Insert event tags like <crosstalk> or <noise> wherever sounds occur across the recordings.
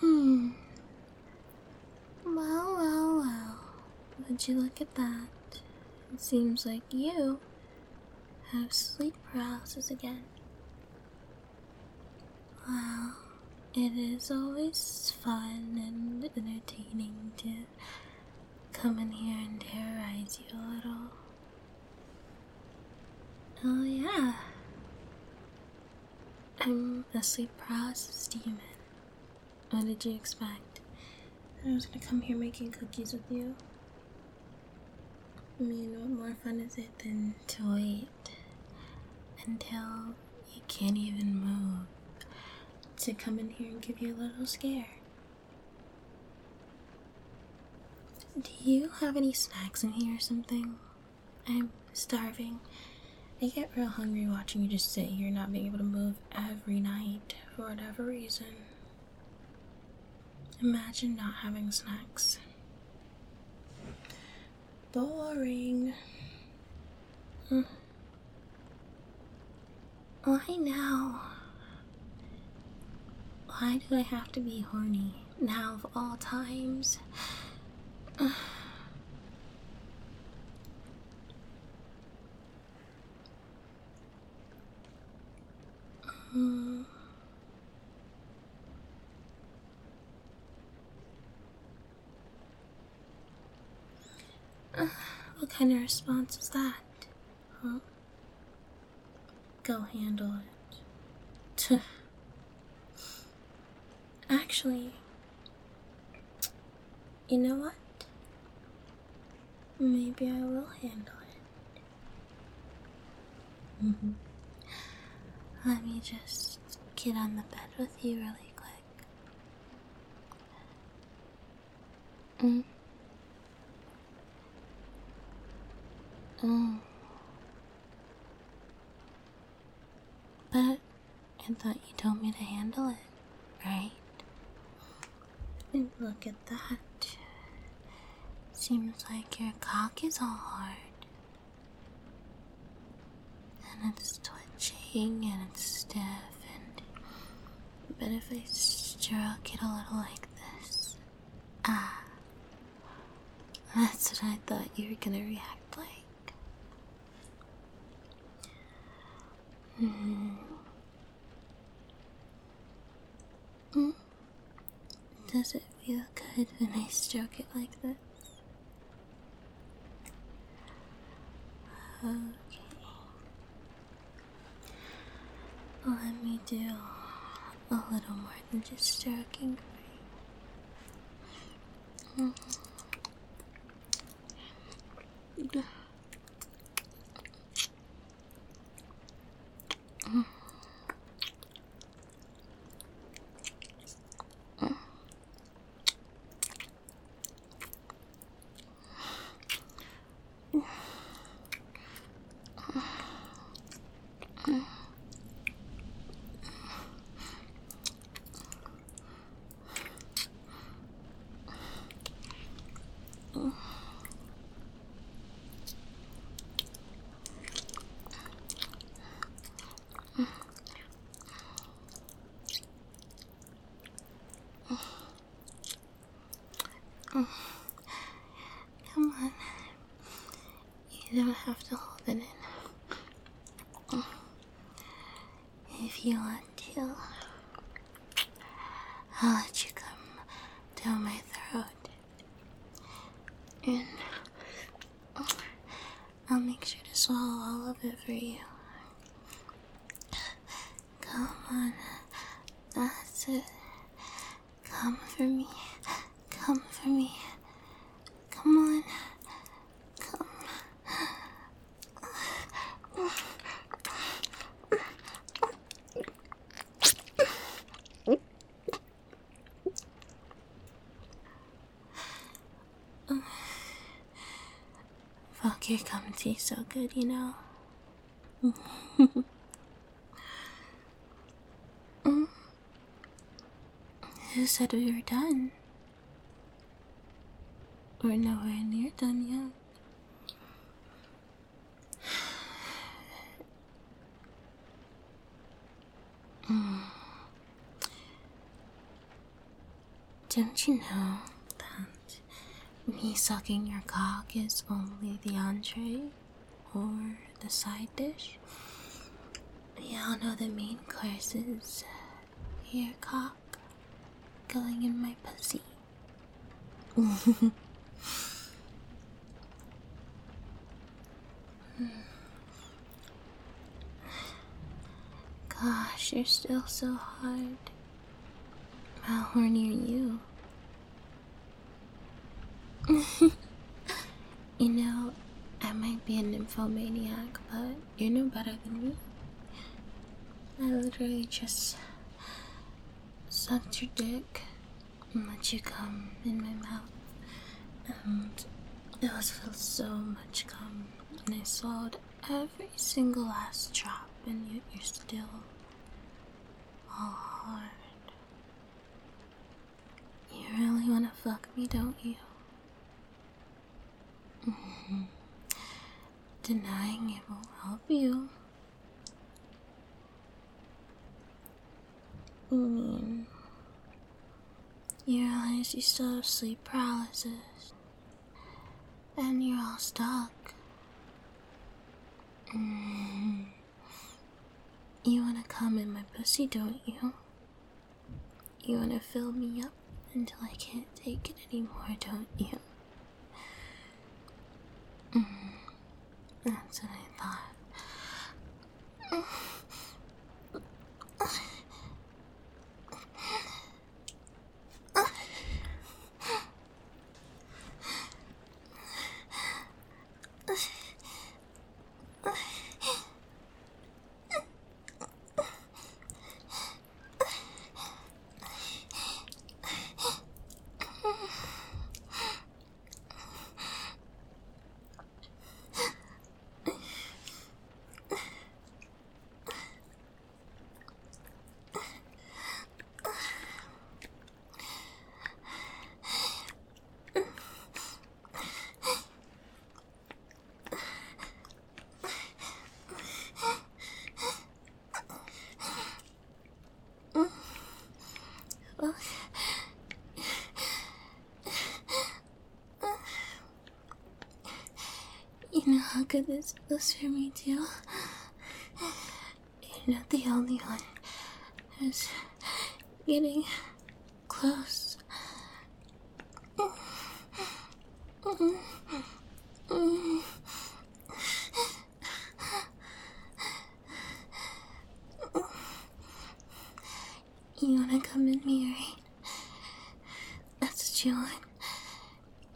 Hmm. Well, well, well. Would you look at that? It seems like you have sleep paralysis again. Well, it is always fun and entertaining to come in here and terrorize you a little. Oh, yeah. I'm a sleep paralysis demon. What did you expect? I was gonna come here making cookies with you. I mean, what more fun is it than to wait until you can't even move to come in here and give you a little scare? Do you have any snacks in here or something? I'm starving. I get real hungry watching you just sit here not being able to move every night for whatever reason. Imagine not having snacks. Boring. Hmm. Why now? Why do I have to be horny now of all times? Hmm. <sighs> What kind of response is that? Huh? Go handle it. <laughs> Actually, you know what? Maybe I will handle it. Mm-hmm. Let me just get on the bed with you really quick. Mm. Mm. But I thought you told me to handle it, right? And look at that. Seems like your cock is all hard. And it's twitching and it's stiff and but if I stroke it a little like this. Ah. That's what I thought you were gonna react like. Hmm. Mm. Does it feel good when I stroke it like this? Okay. Let me do a little more than just stroking for you. Mm. Mm. Come on. You don't have to hold it in. If you want to, I'll let you come down my throat. And I'll make sure to swallow all of it for you. Come on. That's it. Come for me. Come for me. Come on. Come. Fuck, your cum tastes so good, you know? <laughs> Who said we were done? We're nowhere near done yet. <sighs> Mm. Don't you know me sucking your cock is only the entree or the side dish? We all know the main course is uh, your cock going in my pussy. <laughs> Gosh, you're still so hard. How horny are you? <laughs> you know, I might be a nymphomaniac, but you're no better than me. I literally just sucked your dick and let you come in my mouth. And it was filled so much cum, and I swallowed every single last drop, and yet you're still all hard. You really wanna fuck me, don't you? Mm-hmm. Denying it won't help you. I mean, you realize you still have sleep paralysis, and you're all stuck. Mm. You wanna come in my pussy, don't you? You wanna fill me up until I can't take it anymore, don't you? Mm. That's what I thought. You know Oh, how good this feels for me too. <sighs> You're not the only one who's getting close. You wanna come in me, right? That's what you want.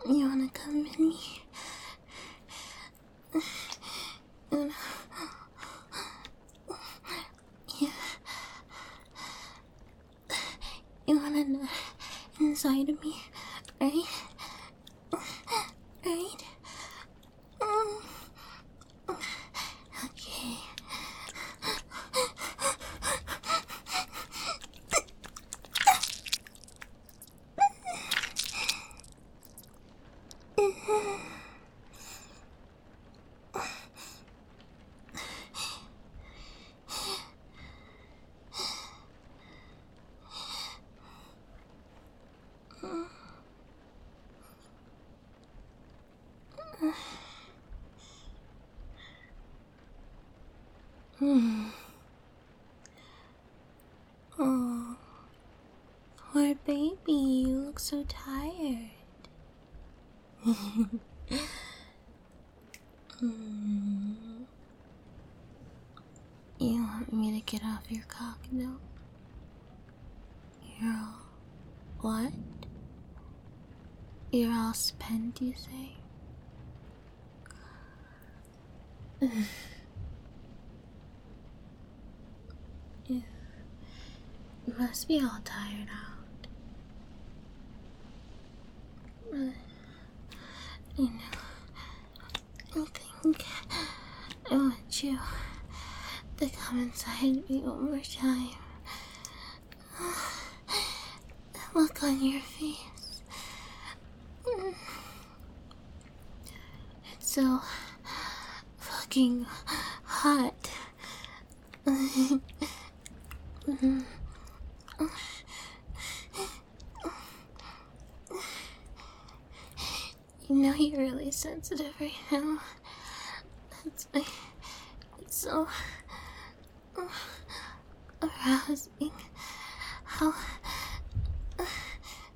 You wanna come in me? Yeah. You wanna inside of me? Right? <sighs> Oh, poor baby, you look so tired. Hmm. <laughs> You want me to get off your cock now? You're all. What? You're all spent, you say? <laughs> you must be all tired out. You know, I think I want you to come inside me one more time. Look on your face. It's so fucking hot. <laughs> know you're really sensitive right now. That's why it's so uh, arousing how uh,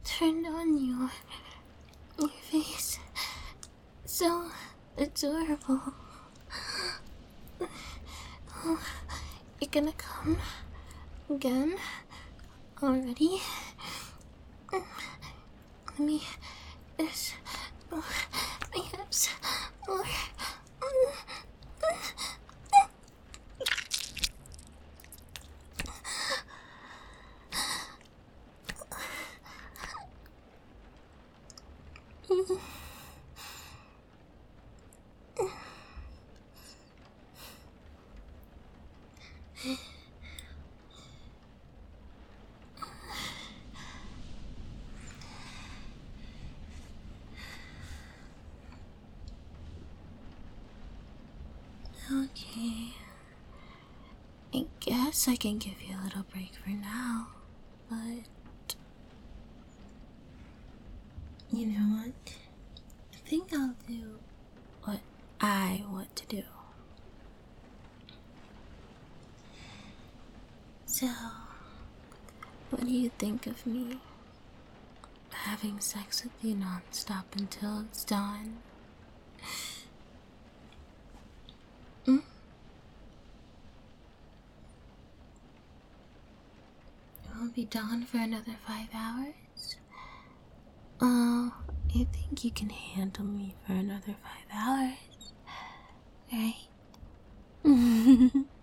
turned on you. Your face. So adorable. Oh, you're gonna come again already? Let me. There's more. My <laughs> hips. More. Okay. I guess I can give you a little break for now, but. You know what? I think I'll do what I want to do. So, what do you think of me having sex with you nonstop until it's done? Hmm? It won't be done for another five hours. Oh, you think you can handle me for another five hours, right? <laughs>